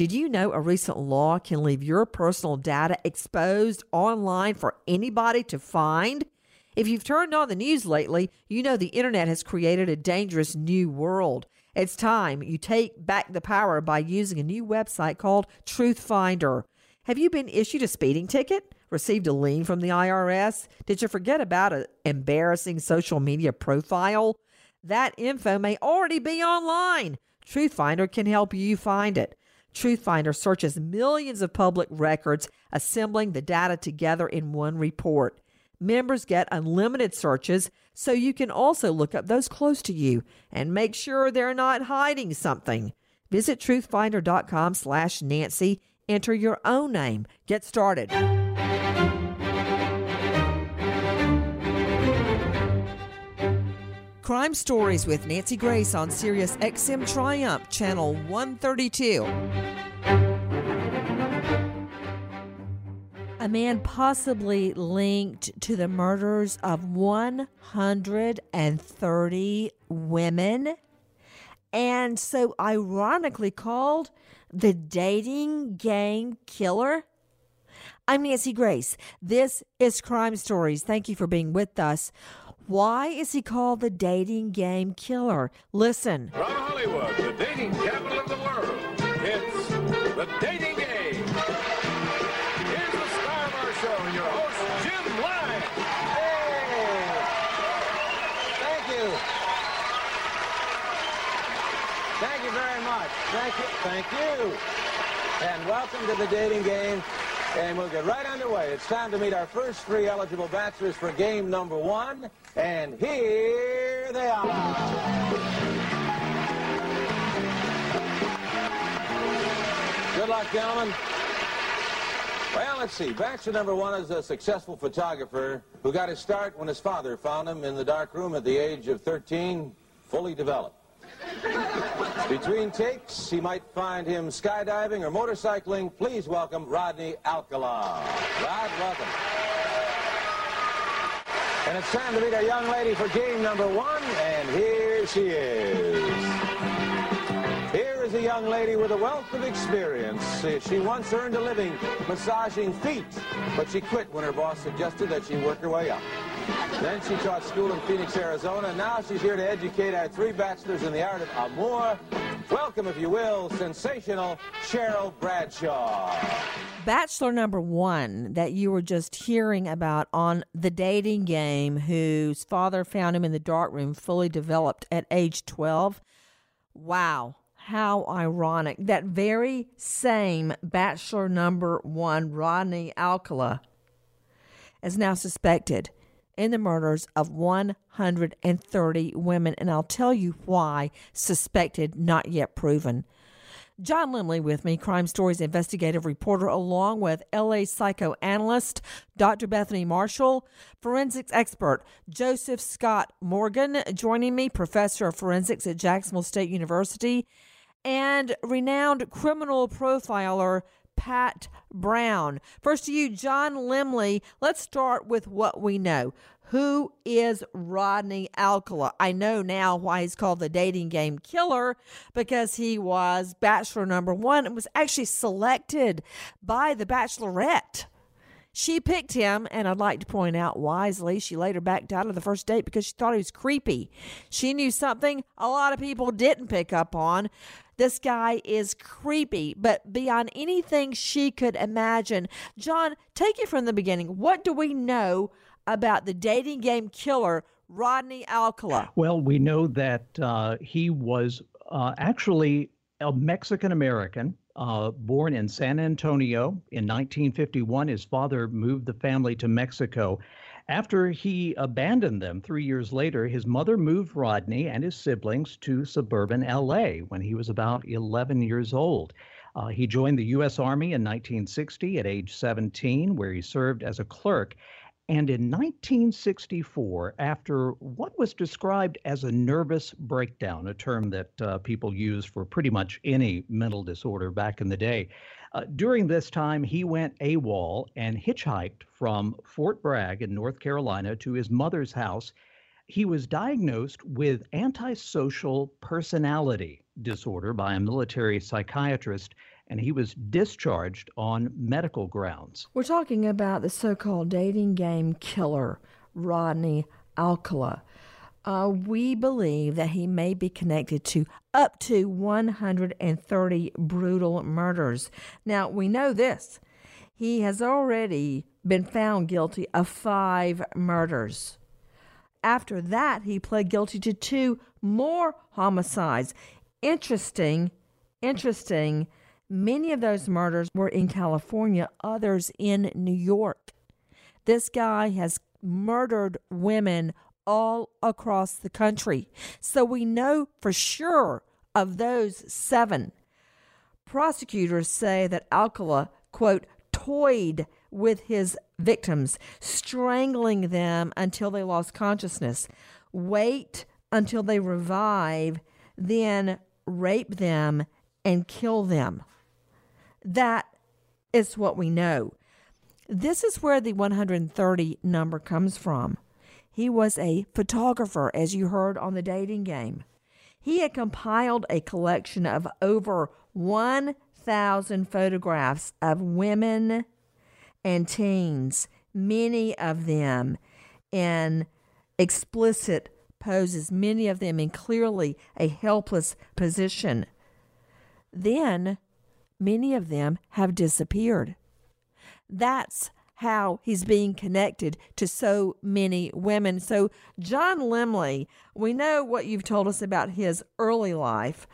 Did you know a recent law can leave your personal data exposed online for anybody to find? If you've turned on the news lately, you know the internet has created a dangerous new world. It's time you take back the power by using a new website called Truth Finder. Have you been issued a speeding ticket? Received a lien from the IRS? Did you forget about an embarrassing social media profile? That info may already be online. Truth Finder can help you find it. Truthfinder searches millions of public records, assembling the data together in one report. Members get unlimited searches, so you can also look up those close to you and make sure they're not hiding something. Visit truthfinder.com slash Nancy. Enter your own name. Get started. Crime Stories with Nancy Grace on Sirius XM Triumph, Channel 132. A man possibly linked to the murders of 130 women, and so ironically called the dating game killer. I'm Nancy Grace. This is Crime Stories. Thank you for being with us. Why is he called the dating game killer? Listen. From Hollywood, the dating capital of the world, it's the dating game. Here's the star of our show, your host, Jim Lyons. Hey! Thank you. Thank you very much. Thank you. Thank you. And welcome to the dating game. And we'll get right underway. It's time to meet our first three eligible bachelors for game number one. And here they are. Good luck, gentlemen. Well, let's see. Bachelor number one is a successful photographer who got his start when his father found him in the dark room at the age of 13, fully developed. Between takes, he might find him skydiving or motorcycling. Please welcome Rodney Alcala. Rod, welcome. And it's time to meet our young lady for game number one, and here she is. Here is a young lady with a wealth of experience. She once earned a living massaging feet, but she quit when her boss suggested that she work her way up. Then she taught school in Phoenix, Arizona. Now she's here to educate our three bachelors in the art of amour. Welcome, if you will, sensational Cheryl Bradshaw. Bachelor number one that you were just hearing about on the dating game, whose father found him in the dark room fully developed at age 12. Wow, how ironic. That very same bachelor number one, Rodney Alcala, is now suspected in the murders of 130 women. And I'll tell you why suspected, not yet proven. John Lemley with me, Crime Stories investigative reporter, along with LA psychoanalyst Dr. Bethany Marshall, forensics expert Joseph Scott Morgan, joining me, professor of forensics at Jacksonville State University, and renowned criminal profiler Pat Brown. First to you, John Lemley. Let's start with what we know. Who is Rodney Alcala? I know now why he's called the dating game killer because he was bachelor number one and was actually selected by the bachelorette. She picked him, and I'd like to point out wisely, she later backed out of the first date because she thought he was creepy. She knew something a lot of people didn't pick up on. This guy is creepy, but beyond anything she could imagine. John, take it from the beginning. What do we know about the dating game killer, Rodney Alcala? Well, we know that uh, he was uh, actually a Mexican American. Uh, born in San Antonio in 1951, his father moved the family to Mexico. After he abandoned them three years later, his mother moved Rodney and his siblings to suburban LA when he was about 11 years old. Uh, he joined the U.S. Army in 1960 at age 17, where he served as a clerk. And in 1964, after what was described as a nervous breakdown, a term that uh, people use for pretty much any mental disorder back in the day, uh, during this time, he went AWOL and hitchhiked from Fort Bragg in North Carolina to his mother's house. He was diagnosed with antisocial personality disorder by a military psychiatrist and he was discharged on medical grounds. We're talking about the so called dating game killer, Rodney Alcala. Uh, we believe that he may be connected to up to 130 brutal murders. Now, we know this. He has already been found guilty of five murders. After that, he pled guilty to two more homicides. Interesting, interesting Many of those murders were in California, others in New York. This guy has murdered women all across the country. So we know for sure of those seven. Prosecutors say that Alcala, quote, toyed with his victims, strangling them until they lost consciousness, wait until they revive, then rape them and kill them. That is what we know. This is where the 130 number comes from. He was a photographer, as you heard on the dating game. He had compiled a collection of over 1,000 photographs of women and teens, many of them in explicit poses, many of them in clearly a helpless position. Then many of them have disappeared. That's how he's being connected to so many women. So, John Lemley, we know what you've told us about his early life.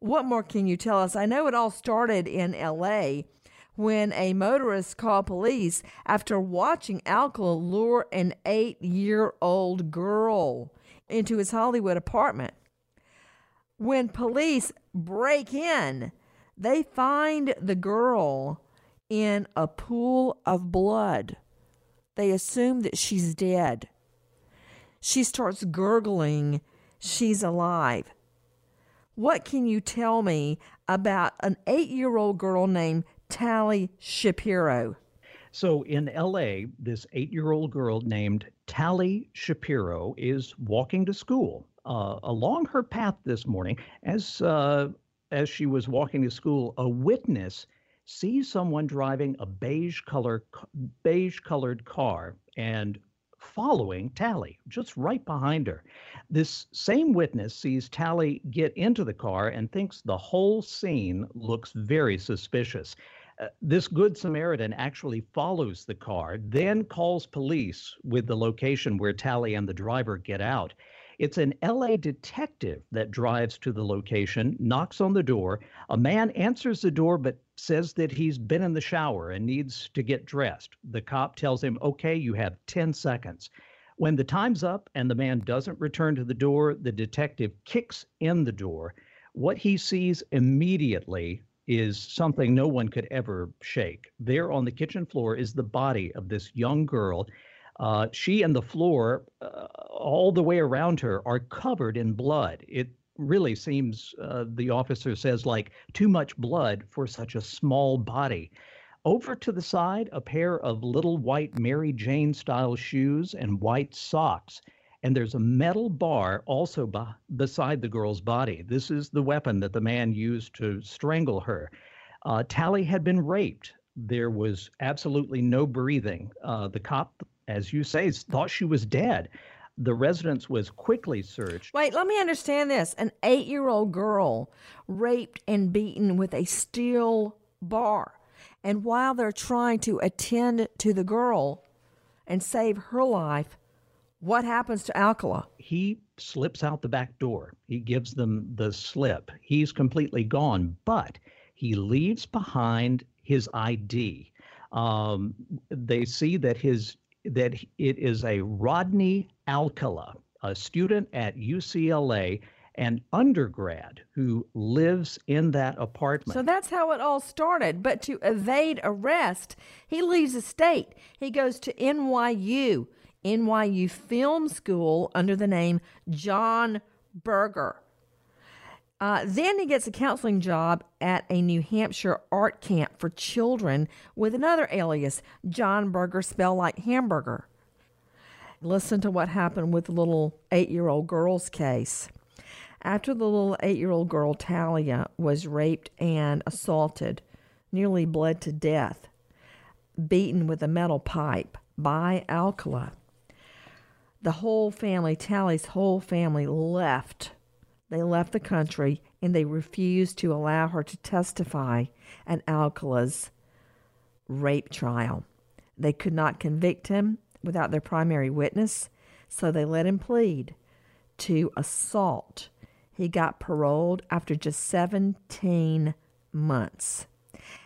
What more can you tell us? I know it all started in LA when a motorist called police after watching Alcala lure an eight year old girl into his Hollywood apartment. When police break in, they find the girl in a pool of blood. They assume that she's dead. She starts gurgling, she's alive. What can you tell me about an eight year old girl named Tali Shapiro? So in LA, this eight year old girl named Tali Shapiro is walking to school. Uh, along her path this morning, as uh, as she was walking to school, a witness sees someone driving a beige color beige colored car and following Tali, just right behind her. This same witness sees Tali get into the car and thinks the whole scene looks very suspicious. Uh, this Good Samaritan actually follows the car, then calls police with the location where Tali and the driver get out. It's an LA detective that drives to the location, knocks on the door. A man answers the door but says that he's been in the shower and needs to get dressed. The cop tells him, okay, you have 10 seconds. When the time's up and the man doesn't return to the door, the detective kicks in the door. What he sees immediately is something no one could ever shake. There on the kitchen floor is the body of this young girl. Uh, she and the floor, uh, all the way around her, are covered in blood. It really seems, uh, the officer says, like too much blood for such a small body. Over to the side, a pair of little white Mary Jane style shoes and white socks. And there's a metal bar also b- beside the girl's body. This is the weapon that the man used to strangle her. Uh, Tali had been raped. There was absolutely no breathing. Uh, the cop, as you say, thought she was dead. The residence was quickly searched. Wait, let me understand this. An eight year old girl raped and beaten with a steel bar. And while they're trying to attend to the girl and save her life, what happens to Alcala? He slips out the back door. He gives them the slip. He's completely gone, but he leaves behind his ID. Um, they see that his that it is a Rodney Alcala, a student at UCLA an undergrad who lives in that apartment. So that's how it all started. But to evade arrest, he leaves the state. He goes to NYU, NYU Film School under the name John Berger. Uh, then he gets a counseling job at a New Hampshire art camp for children with another alias, John Burger, spelled like hamburger. Listen to what happened with the little eight year old girl's case. After the little eight year old girl, Talia, was raped and assaulted, nearly bled to death, beaten with a metal pipe by Alcala, the whole family, Tali's whole family, left. They left the country and they refused to allow her to testify at Alcala's rape trial. They could not convict him without their primary witness, so they let him plead to assault he got paroled after just 17 months.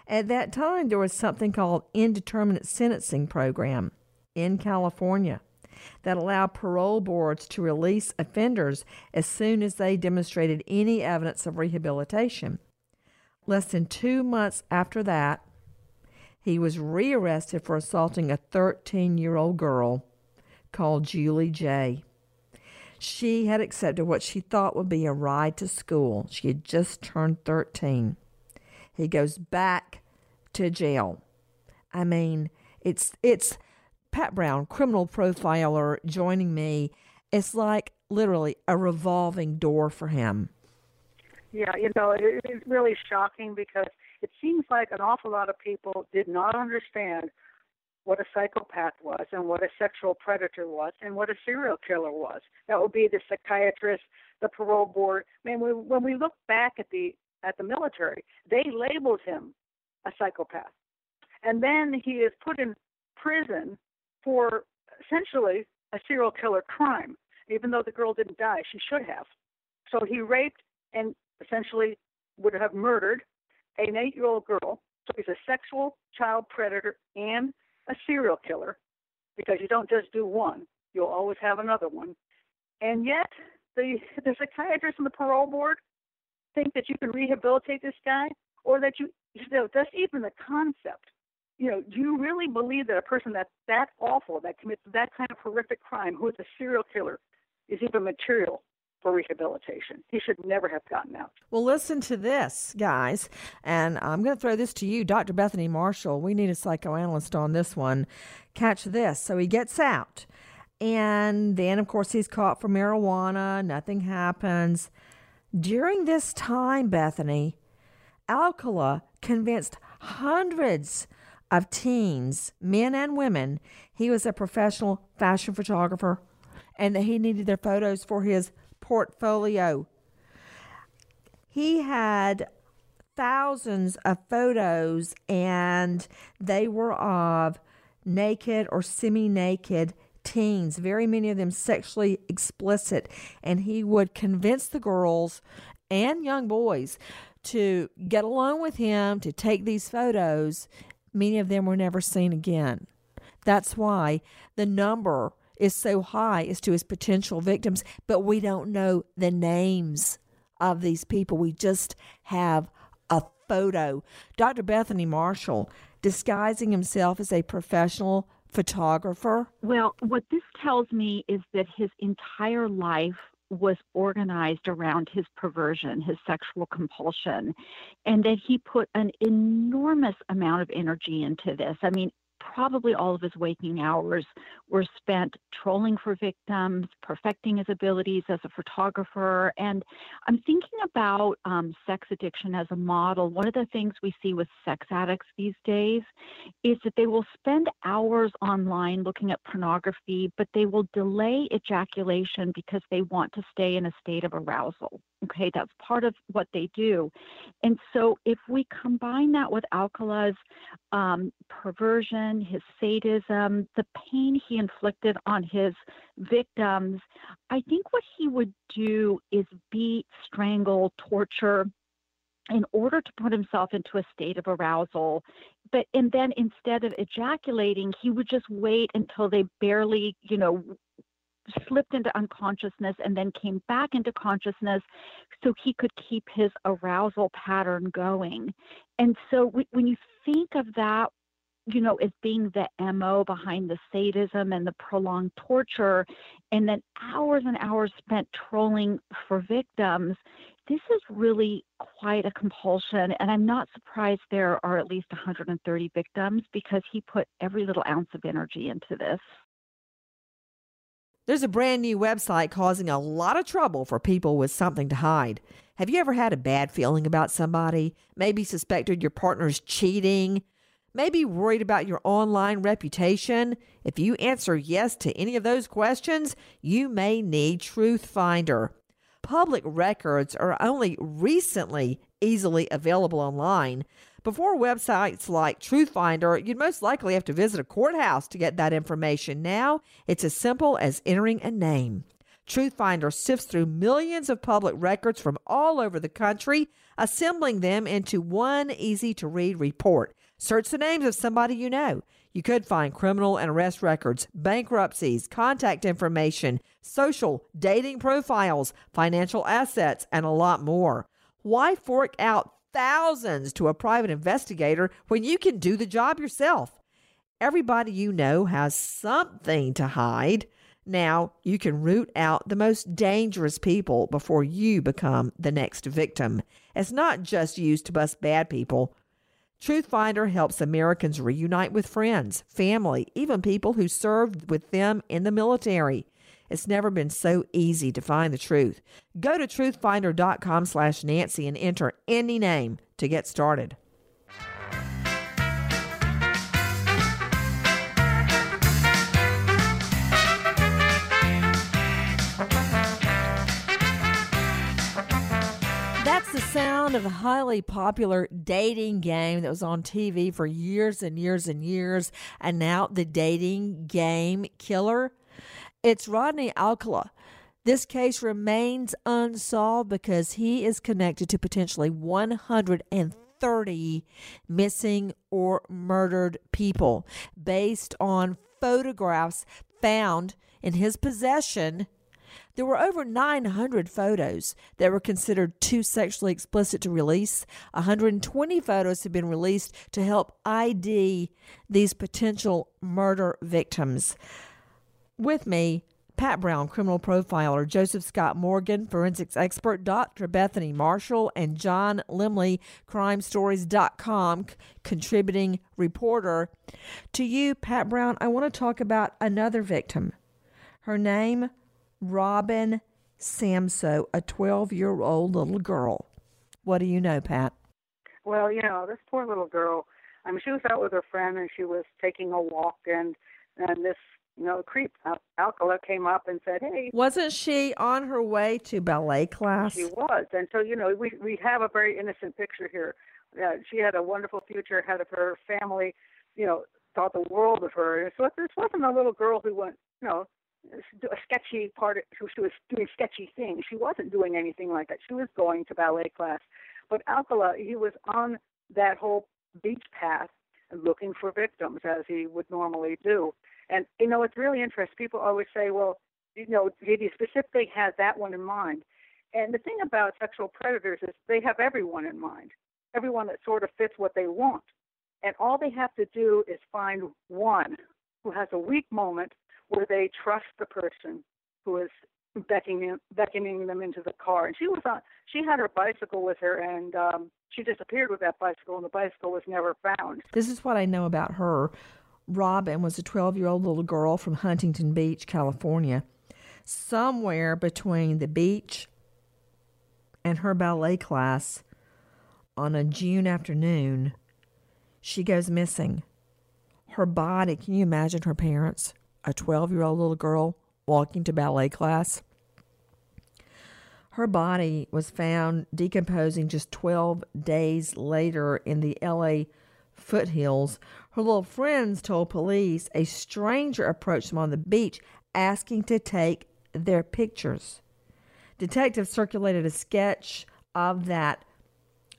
At that time, there was something called indeterminate sentencing program in California that allowed parole boards to release offenders as soon as they demonstrated any evidence of rehabilitation. Less than two months after that, he was rearrested for assaulting a 13 year old girl called Julie J. She had accepted what she thought would be a ride to school. She had just turned 13. He goes back to jail. I mean, it's it's Pat Brown, criminal profiler, joining me. It's like literally a revolving door for him. Yeah, you know, it, it's really shocking because it seems like an awful lot of people did not understand what a psychopath was and what a sexual predator was and what a serial killer was. That would be the psychiatrist, the parole board. I mean, we, when we look back at the at the military, they labeled him a psychopath, and then he is put in prison for essentially a serial killer crime. Even though the girl didn't die, she should have. So he raped and essentially would have murdered an eight-year-old girl. So he's a sexual child predator and a serial killer because you don't just do one, you'll always have another one. And yet, the, the psychiatrist and the parole board think that you can rehabilitate this guy or that you, you know, that's even the concept. You know, do you really believe that a person that's that awful, that commits that kind of horrific crime, who is a serial killer, is even material for rehabilitation. He should never have gotten out. Well, listen to this, guys. And I'm going to throw this to you, Dr. Bethany Marshall. We need a psychoanalyst on this one. Catch this. So he gets out. And then, of course, he's caught for marijuana. Nothing happens. During this time, Bethany, Alcala convinced hundreds of teens, men and women, he was a professional fashion photographer and that he needed their photos for his portfolio. He had thousands of photos, and they were of naked or semi naked teens, very many of them sexually explicit. And he would convince the girls and young boys to get along with him to take these photos. Many of them were never seen again. That's why the number is so high as to his potential victims, but we don't know the names of these people. We just have a photo. Dr. Bethany Marshall disguising himself as a professional photographer. Well, what this tells me is that his entire life was organized around his perversion, his sexual compulsion, and that he put an enormous amount of energy into this. I mean, probably all of his waking hours were spent trolling for victims, perfecting his abilities as a photographer. And I'm thinking about um, sex addiction as a model. One of the things we see with sex addicts these days is that they will spend hours online looking at pornography, but they will delay ejaculation because they want to stay in a state of arousal. Okay, that's part of what they do. And so if we combine that with Alcala's um, perversion, his sadism, the pain he inflicted on his victims, I think what he would do is beat, strangle, torture in order to put himself into a state of arousal but and then instead of ejaculating he would just wait until they barely you know slipped into unconsciousness and then came back into consciousness so he could keep his arousal pattern going. And so when you think of that, you know, as being the MO behind the sadism and the prolonged torture, and then hours and hours spent trolling for victims, this is really quite a compulsion. And I'm not surprised there are at least 130 victims because he put every little ounce of energy into this. There's a brand new website causing a lot of trouble for people with something to hide. Have you ever had a bad feeling about somebody? Maybe suspected your partner's cheating? Maybe worried about your online reputation? If you answer yes to any of those questions, you may need Truth Finder. Public records are only recently easily available online, before websites like Truthfinder, you'd most likely have to visit a courthouse to get that information. Now, it's as simple as entering a name. Truthfinder sifts through millions of public records from all over the country, assembling them into one easy to read report. Search the names of somebody you know. You could find criminal and arrest records, bankruptcies, contact information, social, dating profiles, financial assets, and a lot more. Why fork out thousands to a private investigator when you can do the job yourself. Everybody you know has something to hide. Now you can root out the most dangerous people before you become the next victim. It's not just used to bust bad people. Truthfinder helps Americans reunite with friends, family, even people who served with them in the military. It's never been so easy to find the truth. Go to truthfinder.com slash Nancy and enter any name to get started. Sound of a highly popular dating game that was on TV for years and years and years. And now the dating game killer it's Rodney Alcala. This case remains unsolved because he is connected to potentially 130 missing or murdered people based on photographs found in his possession. There were over 900 photos that were considered too sexually explicit to release. 120 photos have been released to help ID these potential murder victims. With me, Pat Brown, criminal profiler, Joseph Scott Morgan, forensics expert, Dr. Bethany Marshall, and John Lemley, crimestories.com, contributing reporter. To you, Pat Brown, I want to talk about another victim. Her name, Robin Samsoe, a 12 year old little girl. What do you know, Pat? Well, you know, this poor little girl. I mean, she was out with her friend and she was taking a walk, and and this you know creep Alcala came up and said, "Hey." Wasn't she on her way to ballet class? She was, and so you know we we have a very innocent picture here. Uh, she had a wonderful future ahead of her. Family, you know, thought the world of her. So this wasn't a little girl who went, you know, a sketchy part. Of, she was doing sketchy things. She wasn't doing anything like that. She was going to ballet class. But Alcala, he was on that whole beach path looking for victims as he would normally do. And you know, it's really interesting. People always say, "Well, you know, did he specifically have that one in mind?" And the thing about sexual predators is they have everyone in mind, everyone that sort of fits what they want. And all they have to do is find one who has a weak moment where they trust the person who is beckoning beckoning them into the car. And she was on. She had her bicycle with her, and um, she disappeared with that bicycle, and the bicycle was never found. This is what I know about her. Robin was a 12 year old little girl from Huntington Beach, California. Somewhere between the beach and her ballet class on a June afternoon, she goes missing. Her body, can you imagine her parents? A 12 year old little girl walking to ballet class. Her body was found decomposing just 12 days later in the LA foothills. Her little friends told police a stranger approached them on the beach asking to take their pictures. Detectives circulated a sketch of that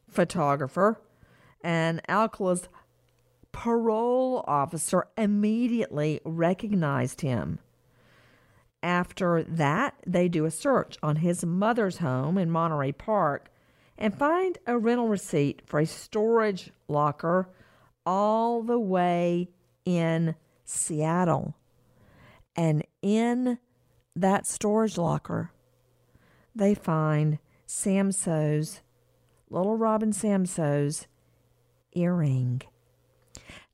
photographer, and Alcala's parole officer immediately recognized him. After that, they do a search on his mother's home in Monterey Park and find a rental receipt for a storage locker all the way in Seattle. And in that storage locker, they find Samsoe's, little Robin Samsoe's earring.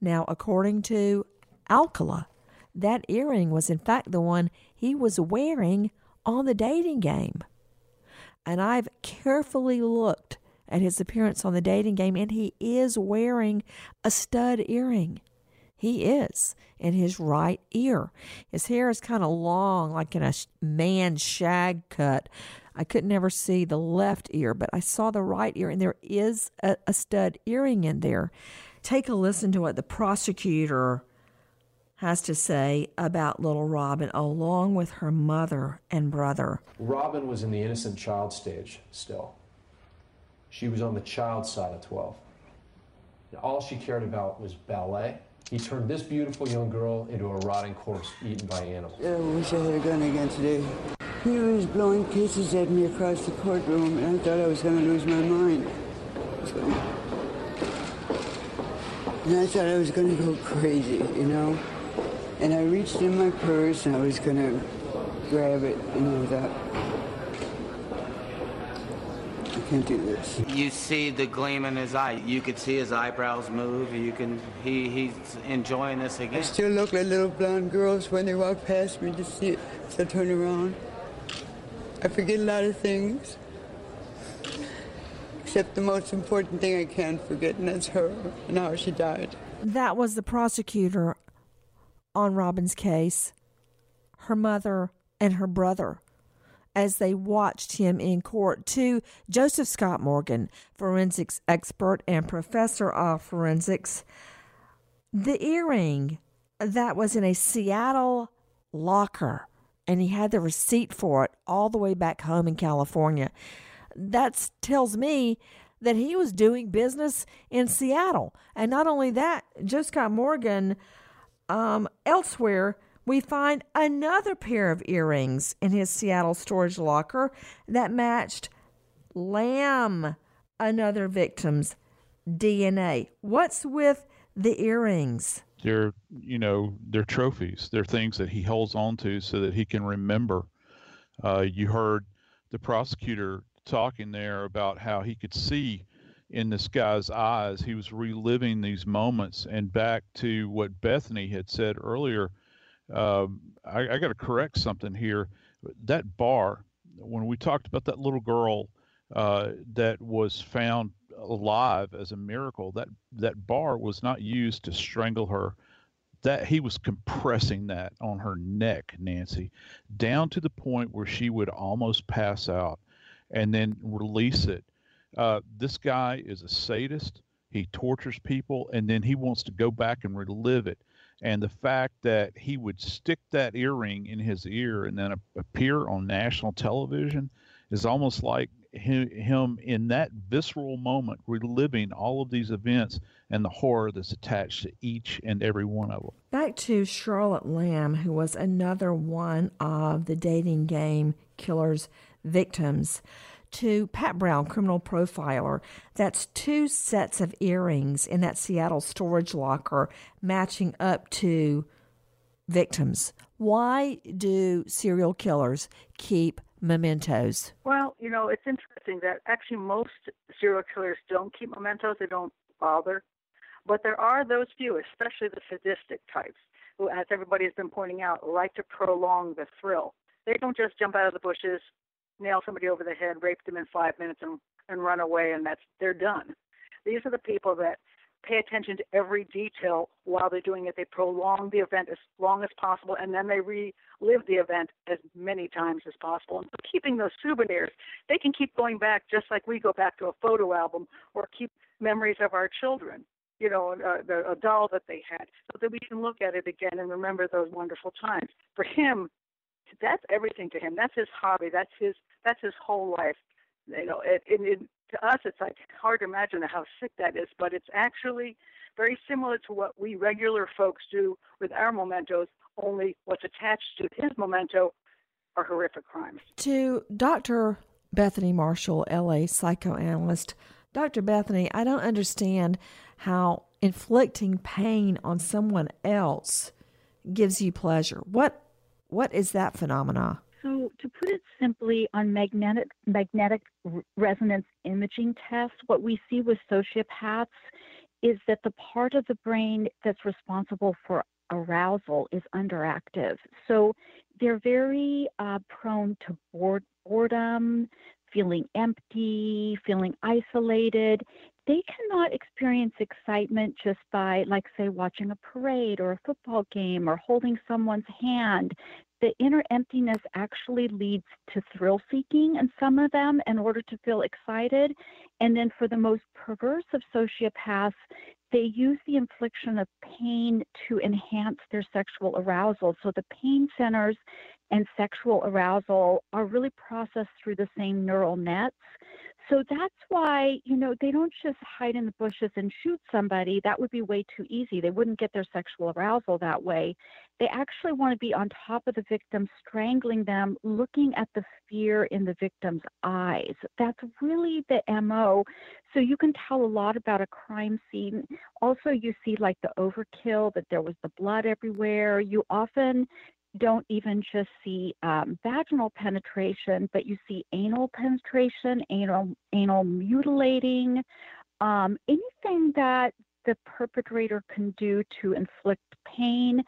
Now, according to Alcala, that earring was in fact the one he was wearing on the dating game. And I've carefully looked at his appearance on the dating game, and he is wearing a stud earring. He is in his right ear. His hair is kind of long, like in a man shag cut. I could never see the left ear, but I saw the right ear, and there is a, a stud earring in there. Take a listen to what the prosecutor has to say about little Robin, along with her mother and brother. Robin was in the innocent child stage still. She was on the child side of 12. All she cared about was ballet. He turned this beautiful young girl into a rotting corpse eaten by animals. I wish I had a gun again today. He was blowing kisses at me across the courtroom, and I thought I was going to lose my mind. And I thought I was going to go crazy, you know? And I reached in my purse and I was going to grab it, and I thought, I can't do this. You see the gleam in his eye. You could see his eyebrows move. You can he he's enjoying this again. I still look like little blonde girls when they walk past me to see it. So I turn around. I forget a lot of things. Except the most important thing I can't forget, and that's her and how she died. That was the prosecutor on Robin's case, her mother and her brother, as they watched him in court, to Joseph Scott Morgan, forensics expert and professor of forensics. The earring that was in a Seattle locker, and he had the receipt for it all the way back home in California. That tells me that he was doing business in Seattle. And not only that, Scott Morgan um, elsewhere, we find another pair of earrings in his Seattle storage locker that matched Lamb, another victim's DNA. What's with the earrings? They're, you know, they're trophies. They're things that he holds on to so that he can remember. Uh, you heard the prosecutor talking there about how he could see in this guy's eyes. He was reliving these moments. And back to what Bethany had said earlier, um, I, I got to correct something here. That bar when we talked about that little girl uh, that was found alive as a miracle, that that bar was not used to strangle her. That he was compressing that on her neck, Nancy, down to the point where she would almost pass out, and then release it. Uh, this guy is a sadist. He tortures people, and then he wants to go back and relive it and the fact that he would stick that earring in his ear and then appear on national television is almost like him in that visceral moment reliving all of these events and the horror that's attached to each and every one of them. Back to Charlotte Lamb, who was another one of the dating game killer's victims to Pat Brown, criminal profiler. That's two sets of earrings in that Seattle storage locker matching up to victims. Why do serial killers keep mementos? Well, you know, it's interesting that actually most serial killers don't keep mementos, they don't bother. But there are those few, especially the sadistic types, who, as everybody has been pointing out, like to prolong the thrill. They don't just jump out of the bushes, nail somebody over the head, rape them in five minutes, and and run away, and that's they're done. These are the people that pay attention to every detail while they're doing it. They prolong the event as long as possible, and then they relive the event as many times as possible. And so keeping those souvenirs, they can keep going back just like we go back to a photo album or keep memories of our children. You know, uh, a doll that they had, so that we can look at it again and remember those wonderful times. For him, that's everything to him. That's his hobby. That's his that's his whole life. You know, it, it, it, to us, it's like hard to imagine how sick that is, but it's actually very similar to what we regular folks do with our mementos. Only what's attached to his memento are horrific crimes. To Dr. Bethany Marshall, LA psychoanalyst, Dr. Bethany, I don't understand how inflicting pain on someone else gives you pleasure. What what is that phenomena? So, to put it simply, on magnetic magnetic resonance imaging tests, what we see with sociopaths is that the part of the brain that's responsible for arousal is underactive. So they're very uh, prone to bored, boredom, feeling empty, feeling isolated. They cannot experience excitement just by, like, say, watching a parade or a football game or holding someone's hand the inner emptiness actually leads to thrill seeking in some of them in order to feel excited. And then for the most perverse of sociopaths, they use the infliction of pain to enhance their sexual arousal. So the pain centers and sexual arousal are really processed through the same neural nets. So that's why, you know, they don't just hide in the bushes and shoot somebody. That would be way too easy. They wouldn't get their sexual arousal that way. They actually want to be on top of the victim, strangling them, looking at the fear in the victim's eyes. That's really the MO. So you can tell a lot about a crime scene. Also, you see like the overkill, that there was the blood everywhere. You often don't even just see um, vaginal penetration, but you see anal penetration, anal anal mutilating, um, anything that the perpetrator can do to inflict pain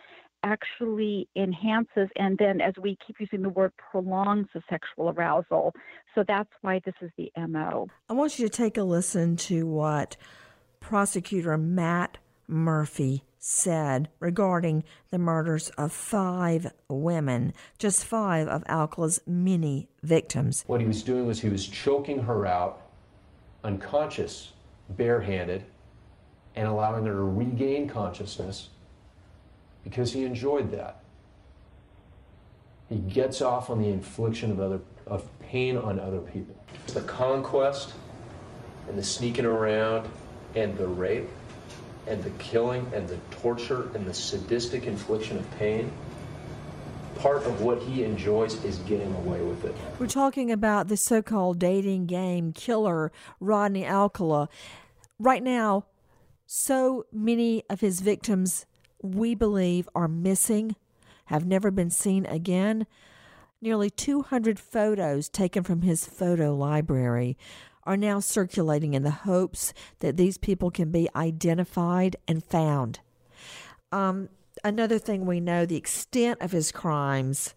actually enhances and then as we keep using the word prolongs the sexual arousal. So that's why this is the mo i want you to take a listen to what prosecutor matt murphy said regarding the murders of five women, just five of Alcala's many victims. What he was doing was he was choking her out, unconscious, barehanded, and allowing her to regain consciousness because he enjoyed that. He gets off on the infliction of other of pain on other people. The conquest and the sneaking around and the rape and the killing and the torture and the sadistic infliction of pain, part of what he enjoys is getting away with it. We're talking about the so called dating game killer, Rodney Alcala. Right now, so many of his victims, we believe, are missing, have never been seen again. Nearly 200 photos taken from his photo library are now circulating in the hopes that these people can be identified and found. Um, another thing we know the extent of his crimes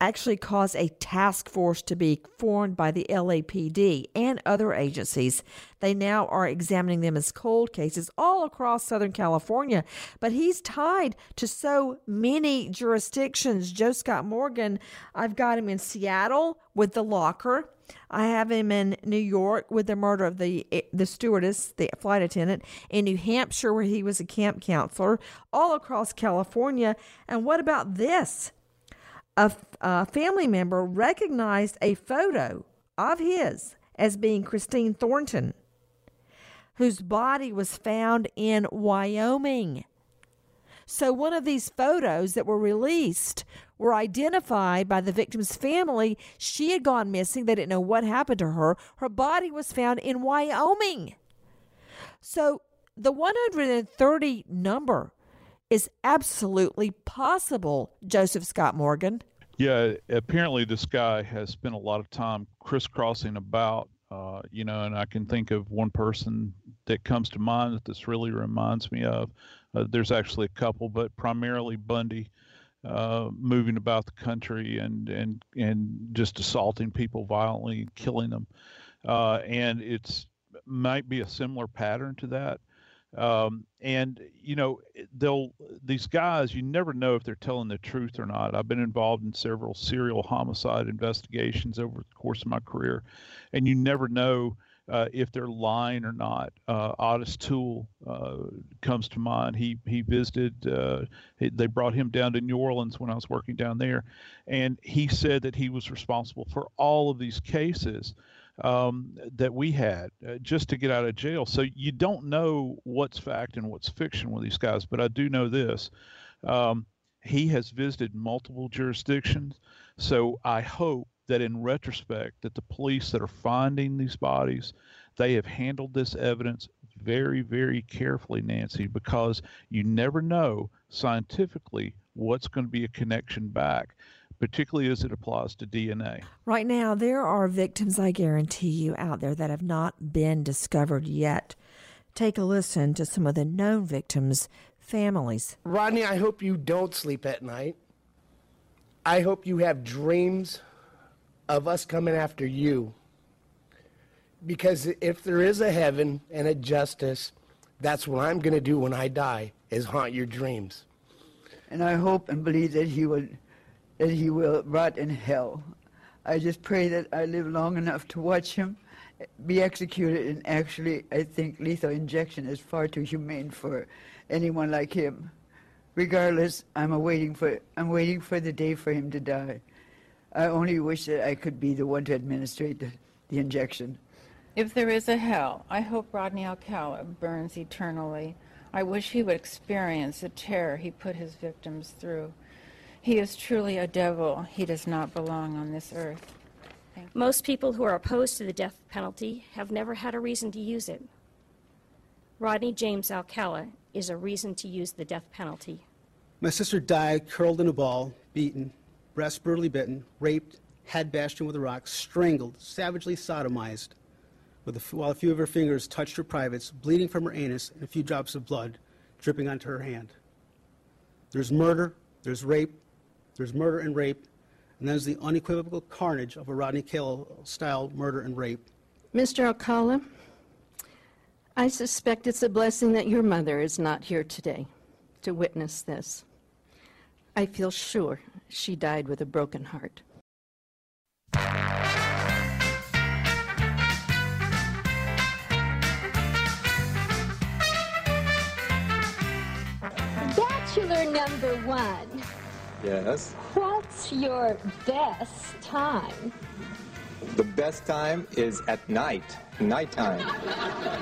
actually caused a task force to be formed by the LAPD and other agencies. They now are examining them as cold cases all across Southern California. But he's tied to so many jurisdictions. Joe Scott Morgan, I've got him in Seattle with the locker. I have him in New York with the murder of the the stewardess, the flight attendant, in New Hampshire where he was a camp counselor, all across California. And what about this? A, family member recognized a photo of his as being Christine Thornton, whose body was found in Wyoming. So, one of these photos that were released were identified by the victim's family. She had gone missing. They didn't know what happened to her. Her body was found in Wyoming. So, the 130 number is absolutely possible, Joseph Scott Morgan. Yeah, apparently this guy has spent a lot of time crisscrossing about, uh, you know, and I can think of one person that comes to mind that this really reminds me of. Uh, there's actually a couple, but primarily Bundy, uh, moving about the country and and and just assaulting people violently, killing them, uh, and it's might be a similar pattern to that. Um, and you know they'll these guys you never know if they're telling the truth or not i've been involved in several serial homicide investigations over the course of my career and you never know uh, if they're lying or not. Uh, Ottis Toole uh, comes to mind. He he visited. Uh, he, they brought him down to New Orleans when I was working down there, and he said that he was responsible for all of these cases um, that we had uh, just to get out of jail. So you don't know what's fact and what's fiction with these guys, but I do know this. Um, he has visited multiple jurisdictions, so I hope that in retrospect that the police that are finding these bodies they have handled this evidence very very carefully nancy because you never know scientifically what's going to be a connection back particularly as it applies to DNA. Right now, there are victims, I guarantee you, out there that have not been discovered yet. Take a listen to some of the known victims' families. Rodney, I hope you don't sleep at night. I hope you have dreams of us coming after you. Because if there is a heaven and a justice, that's what I'm going to do when I die, is haunt your dreams. And I hope and believe that he will, that he will rot in hell. I just pray that I live long enough to watch him be executed. And actually, I think lethal injection is far too humane for anyone like him. Regardless, I'm awaiting for I'm waiting for the day for him to die. I only wish that I could be the one to administrate the, the injection. If there is a hell, I hope Rodney Alcala burns eternally. I wish he would experience the terror he put his victims through. He is truly a devil. He does not belong on this earth. Most people who are opposed to the death penalty have never had a reason to use it. Rodney James Alcala is a reason to use the death penalty. My sister died curled in a ball, beaten, breast brutally bitten, raped, head bashed in with a rock, strangled, savagely sodomized, with a, while a few of her fingers touched her privates, bleeding from her anus, and a few drops of blood dripping onto her hand. There's murder, there's rape, there's murder and rape, and there's the unequivocal carnage of a Rodney Cale-style murder and rape. Mr. Alcala, I suspect it's a blessing that your mother is not here today to witness this. I feel sure she died with a broken heart. Bachelor number one, Yes. what's your best time? The best time is at night, nighttime,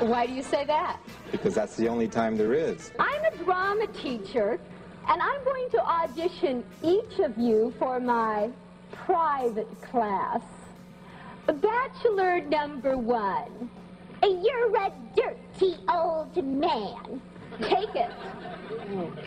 Why do you say that? because that's the only time there is. I'm a drama teacher, and I'm going to audition each of you for my private class. Bachelor number one. You're a dirty old man. Take it.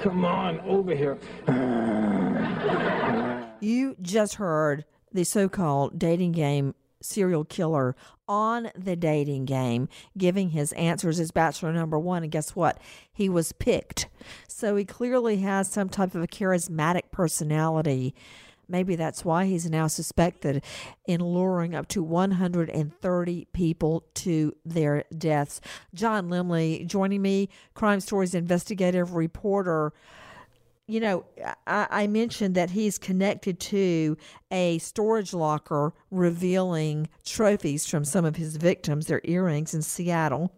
Come on, over here. You just heard the so called dating game serial killer on the dating game giving his answers as bachelor number one. And guess what? He was picked. So he clearly has some type of a charismatic personality. Maybe that's why he's now suspected in luring up to 130 people to their deaths. John Lemley joining me, Crime Stories investigative reporter. You know, I, I mentioned that he's connected to a storage locker revealing trophies from some of his victims, their earrings in Seattle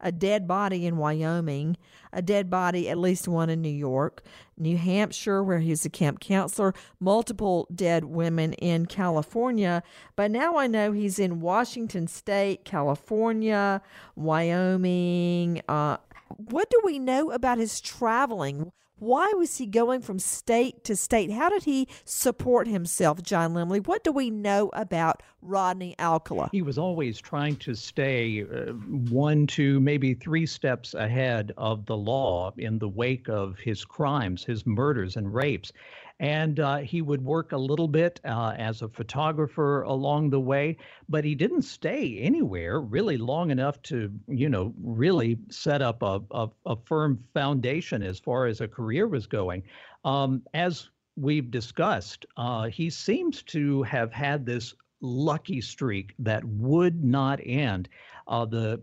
a dead body in Wyoming, a dead body, at least one in New York, New Hampshire, where he was a camp counselor, multiple dead women in California. But now I know he's in Washington State, California, Wyoming. Uh, what do we know about his traveling? Why was he going from state to state? How did he support himself, John Lemley? What do we know about Rodney Alcala? He was always trying to stay uh, one, two, maybe three steps ahead of the law in the wake of his crimes, his murders and rapes. And uh, he would work a little bit uh, as a photographer along the way, but he didn't stay anywhere really long enough to, you know, really set up a, a, a firm foundation as far as a career was going. Um, as we've discussed, uh, he seems to have had this lucky streak that would not end. Uh, the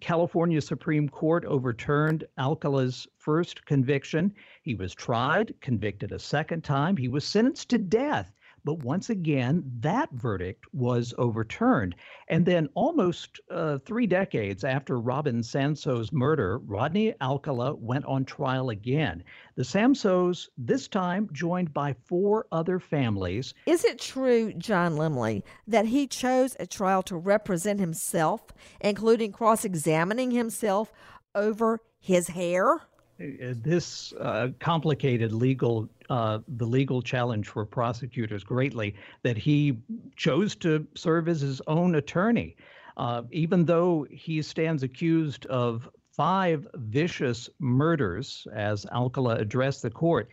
California Supreme Court overturned Alcala's first conviction. He was tried, convicted a second time. He was sentenced to death. But once again, that verdict was overturned. And then, almost uh, three decades after Robin Samsoe's murder, Rodney Alcala went on trial again. The Samsoes, this time joined by four other families. Is it true, John Lemley, that he chose a trial to represent himself, including cross examining himself over his hair? Uh, this uh, complicated legal uh, the legal challenge for prosecutors greatly that he chose to serve as his own attorney, uh, even though he stands accused of five vicious murders, as Alcala addressed the court.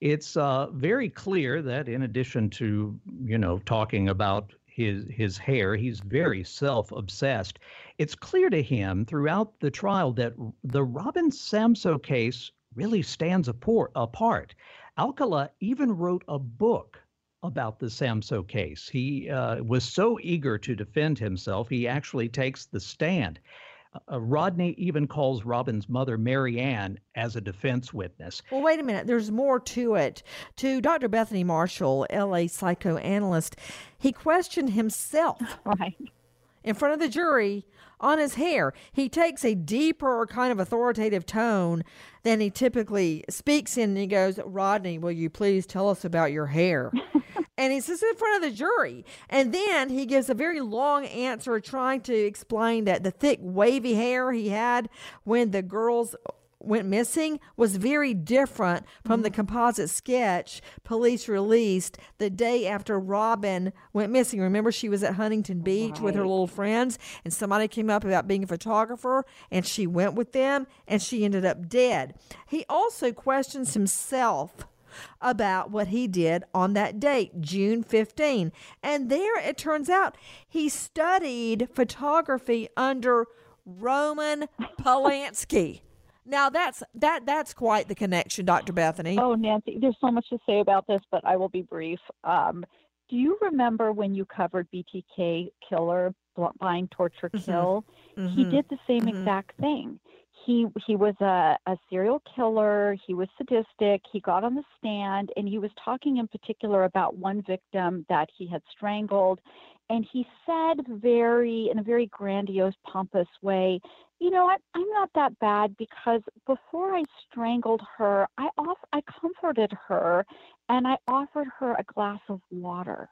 It's uh, very clear that, in addition to you know talking about his his hair. He's very self-obsessed. It's clear to him throughout the trial that the Robin Samsoe case really stands apart. Alcala even wrote a book about the Samsoe case. He uh, was so eager to defend himself, he actually takes the stand. Uh, Rodney even calls Robin's mother, Mary Ann, as a defense witness. Well, wait a minute. There's more to it. To Dr. Bethany Marshall, LA psychoanalyst, he questioned himself right. In front of the jury on his hair. He takes a deeper kind of authoritative tone than he typically speaks in. And he goes, Rodney, will you please tell us about your hair? and he says in front of the jury. And then he gives a very long answer trying to explain that the thick, wavy hair he had when the girls went missing was very different from the mm-hmm. composite sketch police released the day after Robin went missing. Remember, she was at Huntington Beach right. with her little friends, and somebody came up about being a photographer, and she went with them, and she ended up dead. He also questions himself about what he did on that date, June 15. And there it turns out he studied photography under Roman Polanski. Now that's that that's quite the connection, Dr. Bethany. Oh, Nancy, there's so much to say about this, but I will be brief. Um, do you remember when you covered BTK killer, blind torture mm-hmm. kill? Mm-hmm. He did the same mm-hmm. exact thing. He he was a, a serial killer. He was sadistic. He got on the stand and he was talking in particular about one victim that he had strangled, and he said very in a very grandiose, pompous way you know, I, I'm not that bad because before I strangled her, I off, I comforted her and I offered her a glass of water.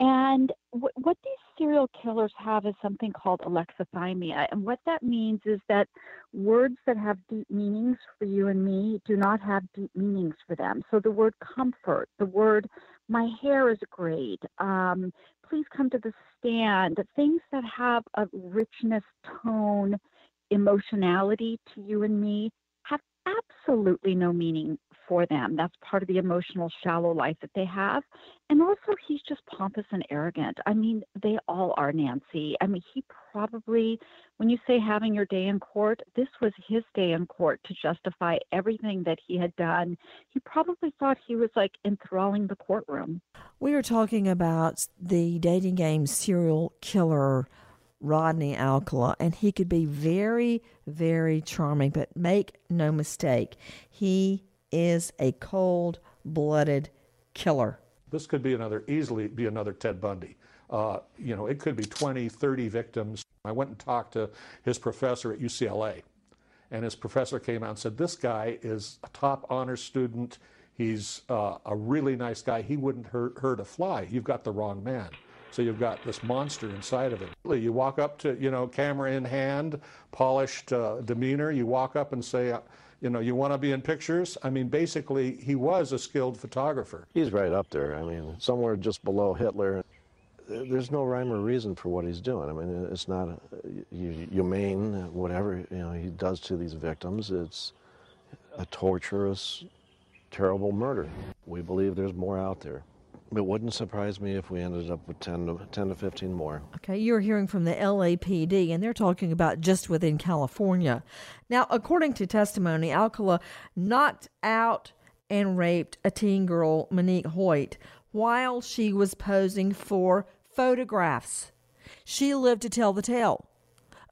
And w- what these serial killers have is something called alexithymia. And what that means is that words that have deep meanings for you and me do not have deep meanings for them. So the word comfort, the word my hair is great, um, please come to the stand, things that have a richness, tone, emotionality to you and me have absolutely no meaning for them. That's part of the emotional, shallow life that they have. And also, he's just pompous and arrogant. I mean, they all are, Nancy. I mean, he probably, when you say having your day in court, this was his day in court to justify everything that he had done. He probably thought he was like enthralling the courtroom. We are talking about the dating game serial killer Rodney Alcala, and he could be very, very charming, but make no mistake, he is a cold blooded killer. This could be another, easily be another Ted Bundy. Uh, you know, it could be 20, 30 victims. I went and talked to his professor at UCLA, and his professor came out and said, This guy is a top honors student. He's uh, a really nice guy. He wouldn't hurt, hurt a fly. You've got the wrong man. So you've got this monster inside of him. You walk up to, you know, camera in hand, polished uh, demeanor. You walk up and say, you know, you want to be in pictures? I mean, basically, he was a skilled photographer. He's right up there. I mean, somewhere just below Hitler. There's no rhyme or reason for what he's doing. I mean, it's not humane, whatever you know he does to these victims. It's a torturous, terrible murder. We believe there's more out there. It wouldn't surprise me if we ended up with 10 to, 10 to 15 more. Okay, you're hearing from the LAPD, and they're talking about just within California. Now, according to testimony, Alcala knocked out and raped a teen girl, Monique Hoyt, while she was posing for photographs. She lived to tell the tale.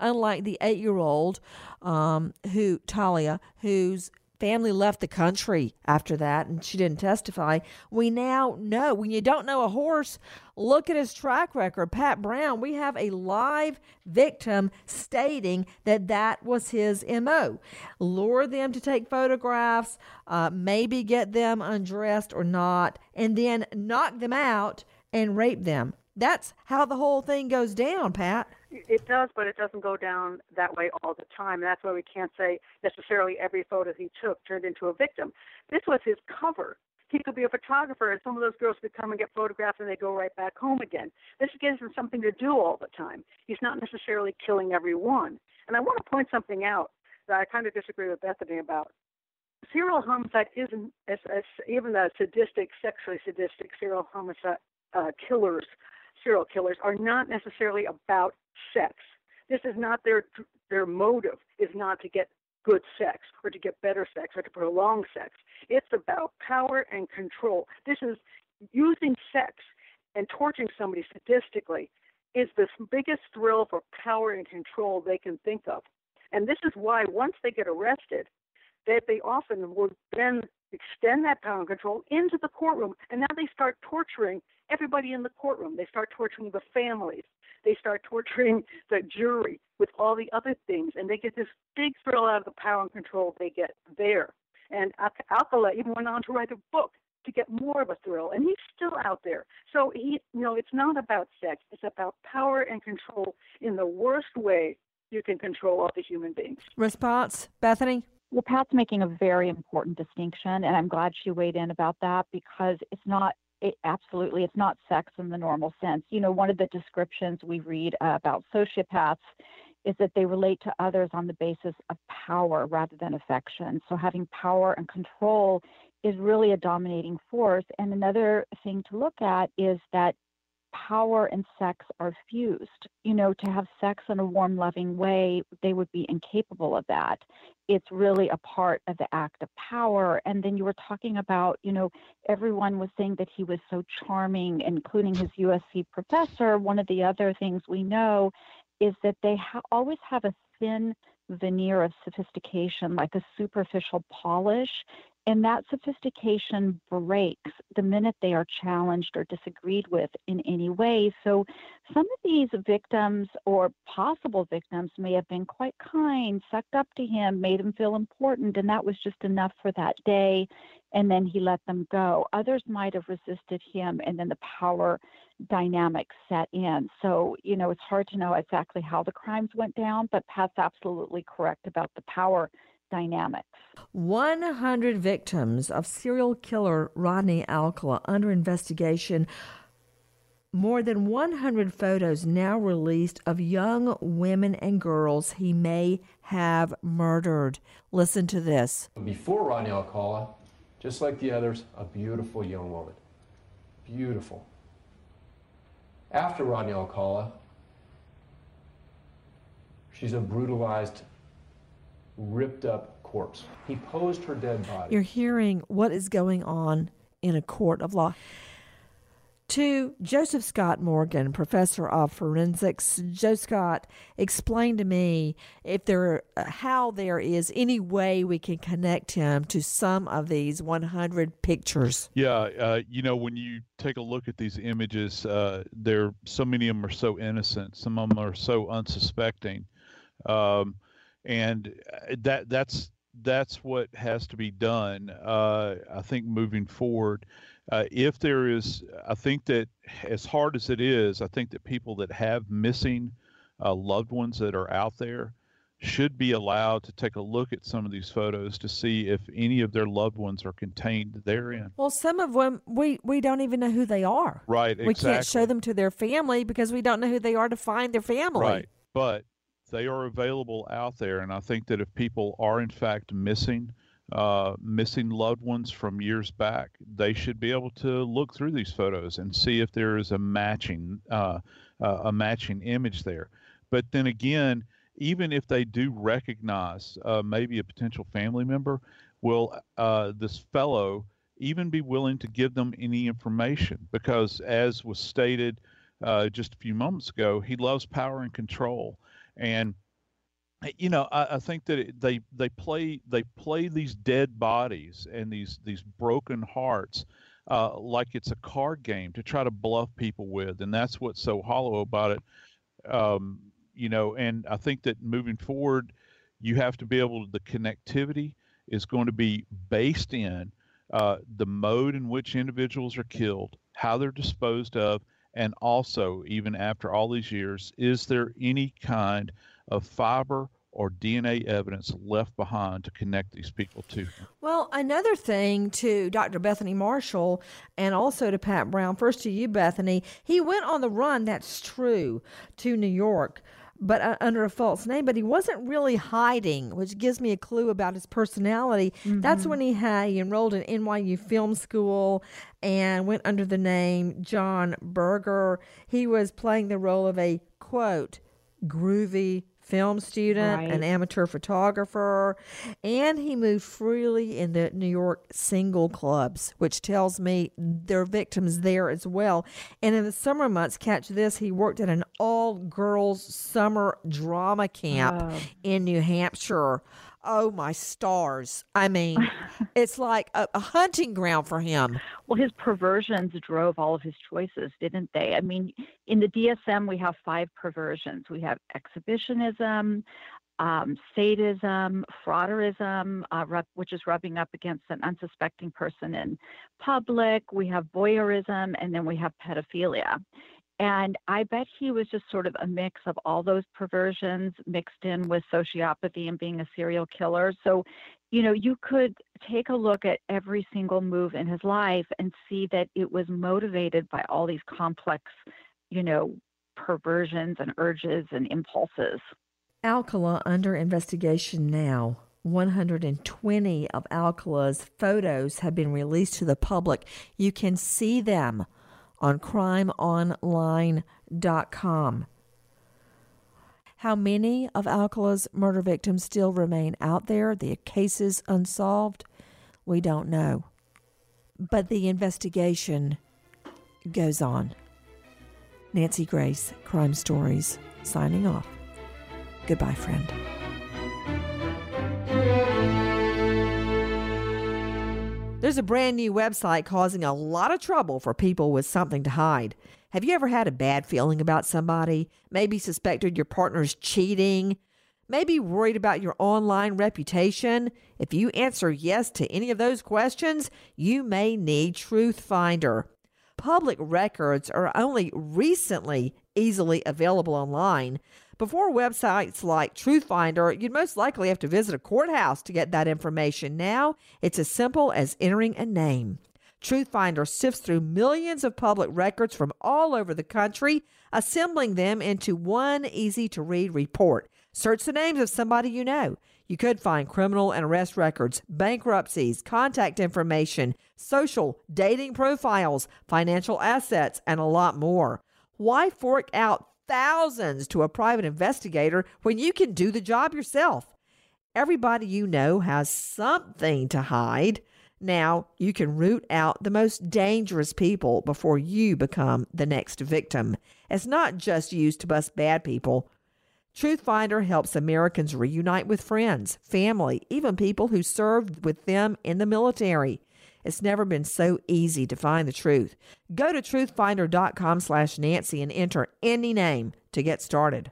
Unlike the eight year old, um, who, Talia, whose family left the country after that and she didn't testify. We now know when you don't know a horse, look at his track record. Pat Brown, we have a live victim stating that that was his MO. Lure them to take photographs, uh, maybe get them undressed or not, and then knock them out and rape them. That's how the whole thing goes down, Pat. It does, but it doesn't go down that way all the time. That's why we can't say necessarily every photo he took turned into a victim. This was his cover. He could be a photographer, and some of those girls could come and get photographed, and they go right back home again. This gives him something to do all the time. He's not necessarily killing everyone. And I want to point something out that I kind of disagree with Bethany about. Serial homicide isn't as, as even the sadistic, sexually sadistic serial homicide uh, killers serial killers are not necessarily about sex. This is not their their motive is not to get good sex or to get better sex or to prolong sex. It's about power and control. This is using sex and torturing somebody sadistically is the biggest thrill for power and control they can think of. And this is why once they get arrested, that they often will then extend that power and control into the courtroom and now they start torturing everybody in the courtroom. They start torturing the families. They start torturing the jury with all the other things, and they get this big thrill out of the power and control they get there. And Alcala even went on to write a book to get more of a thrill, and he's still out there. So he, you know, it's not about sex; it's about power and control in the worst way you can control other human beings. Response, Bethany. Well, Pat's making a very important distinction, and I'm glad she weighed in about that because it's not it, absolutely, it's not sex in the normal sense. You know, one of the descriptions we read uh, about sociopaths is that they relate to others on the basis of power rather than affection. So having power and control is really a dominating force. And another thing to look at is that power and sex are fused. You know, to have sex in a warm, loving way, they would be incapable of that. It's really a part of the act of power. And then you were talking about, you know, everyone was saying that he was so charming, including his USC professor. One of the other things we know is that they ha- always have a thin veneer of sophistication, like a superficial polish. And that sophistication breaks the minute they are challenged or disagreed with in any way. So some of these victims or possible victims may have been quite kind, sucked up to him, made him feel important, and that was just enough for that day. And then he let them go. Others might have resisted him, and then the power dynamic set in. So, you know, it's hard to know exactly how the crimes went down, but Pat's absolutely correct about the power dynamics. 100 victims of serial killer Rodney Alcala under investigation. More than 100 photos now released of young women and girls he may have murdered. Listen to this. Before Rodney Alcala, Just like the others, a beautiful young woman. Beautiful. After Rodney Alcala, she's a brutalized, ripped up corpse. He posed her dead body. You're hearing what is going on in a court of law. To Joseph Scott Morgan, professor of forensics, Joe Scott, explain to me if there, how there is any way we can connect him to some of these 100 pictures. Yeah, uh, you know, when you take a look at these images, uh, there so many of them are so innocent, some of them are so unsuspecting, um, and uh, that that's that's what has to be done. Uh, I think moving forward uh, if there is, I think that as hard as it is, I think that people that have missing uh, loved ones that are out there should be allowed to take a look at some of these photos to see if any of their loved ones are contained therein. Well, some of them we we don't even know who they are. Right, We can't show them to their family because we don't know who they are to find their family. Right. But they are available out there. And I think that if people are in fact missing, uh, missing loved ones from years back, they should be able to look through these photos and see if there is a matching, uh, uh, a matching image there. But then again, even if they do recognize uh, maybe a potential family member, will uh, this fellow even be willing to give them any information? Because as was stated uh, just a few moments ago, he loves power and control, and you know I, I think that they they play they play these dead bodies and these these broken hearts uh, like it's a card game to try to bluff people with, and that's what's so hollow about it. Um, you know, and I think that moving forward, you have to be able to, the connectivity is going to be based in uh, the mode in which individuals are killed, how they're disposed of, and also, even after all these years, is there any kind of fiber or DNA evidence left behind to connect these people to? Well, another thing to Dr. Bethany Marshall and also to Pat Brown, first to you, Bethany, he went on the run, that's true, to New York, but uh, under a false name, but he wasn't really hiding, which gives me a clue about his personality. That's when he had he enrolled in NYU Film School and went under the name John Burger. He was playing the role of a quote groovy film student, an amateur photographer, and he moved freely in the New York single clubs, which tells me there are victims there as well. And in the summer months, catch this, he worked at an all girls summer drama camp Oh. in New Hampshire. Oh, my stars. I mean, it's like a, a hunting ground for him. Well, his perversions drove all of his choices, didn't they? I mean, in the DSM, we have five perversions. We have exhibitionism, um, sadism, frotteurism, uh, rub, which is rubbing up against an unsuspecting person in public. We have voyeurism, and then we have pedophilia. And I bet he was just sort of a mix of all those perversions mixed in with sociopathy and being a serial killer. So, you know, you could take a look at every single move in his life and see that it was motivated by all these complex, you know, perversions and urges and impulses. Alcala under investigation now. 120 of Alcala's photos have been released to the public. You can see them on crimeonline.com. How many of Alcala's murder victims still remain out there, the cases unsolved? We don't know. But the investigation goes on. Nancy Grace, Crime Stories, signing off. Goodbye, friend. There's a brand new website causing a lot of trouble for people with something to hide. Have you ever had a bad feeling about somebody? Maybe suspected your partner's cheating? Maybe worried about your online reputation? If you answer yes to any of those questions, you may need Truth Finder. Public records are only recently easily available online. Before websites like Truthfinder, you'd most likely have to visit a courthouse to get that information. Now, it's as simple as entering a name. Truthfinder sifts through millions of public records from all over the country, assembling them into one easy to read report. Search the names of somebody you know. You could find criminal and arrest records, bankruptcies, contact information, social, dating profiles, financial assets, and a lot more. Why fork out thousands to a private investigator when you can do the job yourself? Everybody you know has something to hide. Now you can root out the most dangerous people before you become the next victim. It's not just used to bust bad people. Truthfinder helps Americans reunite with friends, family, even people who served with them in the military. It's never been so easy to find the truth. Go to truthfinder.com slash Nancy and enter any name to get started.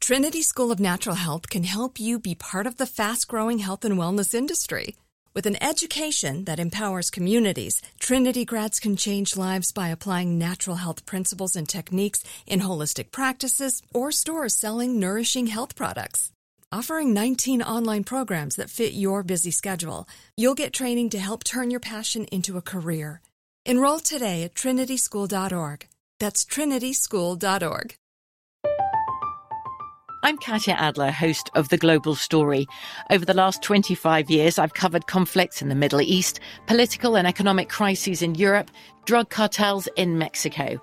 Trinity School of Natural Health can help you be part of the fast growing health and wellness industry. With an education that empowers communities, Trinity grads can change lives by applying natural health principles and techniques in holistic practices or stores selling nourishing health products. Offering 19 online programs that fit your busy schedule, you'll get training to help turn your passion into a career. Enroll today at trinityschool.org. That's trinityschool.org. I'm Katya Adler, host of The Global Story. Over the last 25 years, I've covered conflicts in the Middle East, political and economic crises in Europe, drug cartels in Mexico.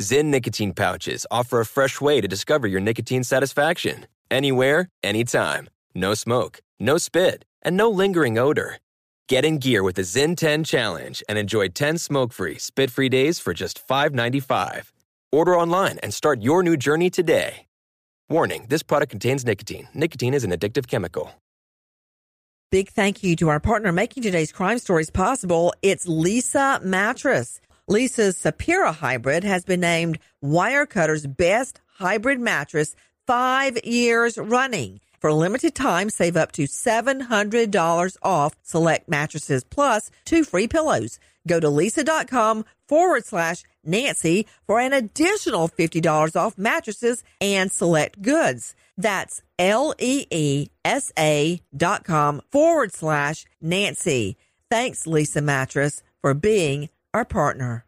Zyn nicotine pouches offer a fresh way to discover your nicotine satisfaction anywhere, anytime. No smoke, no spit, and no lingering odor. Get in gear with the Zyn 10 Challenge and enjoy 10 smoke free, spit free days for just $5.95. Order online and start your new journey today. Warning this product contains nicotine. Nicotine is an addictive chemical. Big thank you to our partner making today's crime stories possible. It's Leesa Mattress. Leesa's Sapira hybrid has been named Wirecutter's best hybrid mattress five years running. For a limited time, save up to $700 off select mattresses plus two free pillows. Go to leesa.com forward slash Nancy for an additional $50 off mattresses and select goods. That's L-E-E-S-A dot com forward slash Nancy. Thanks, Leesa Mattress, for being our partner.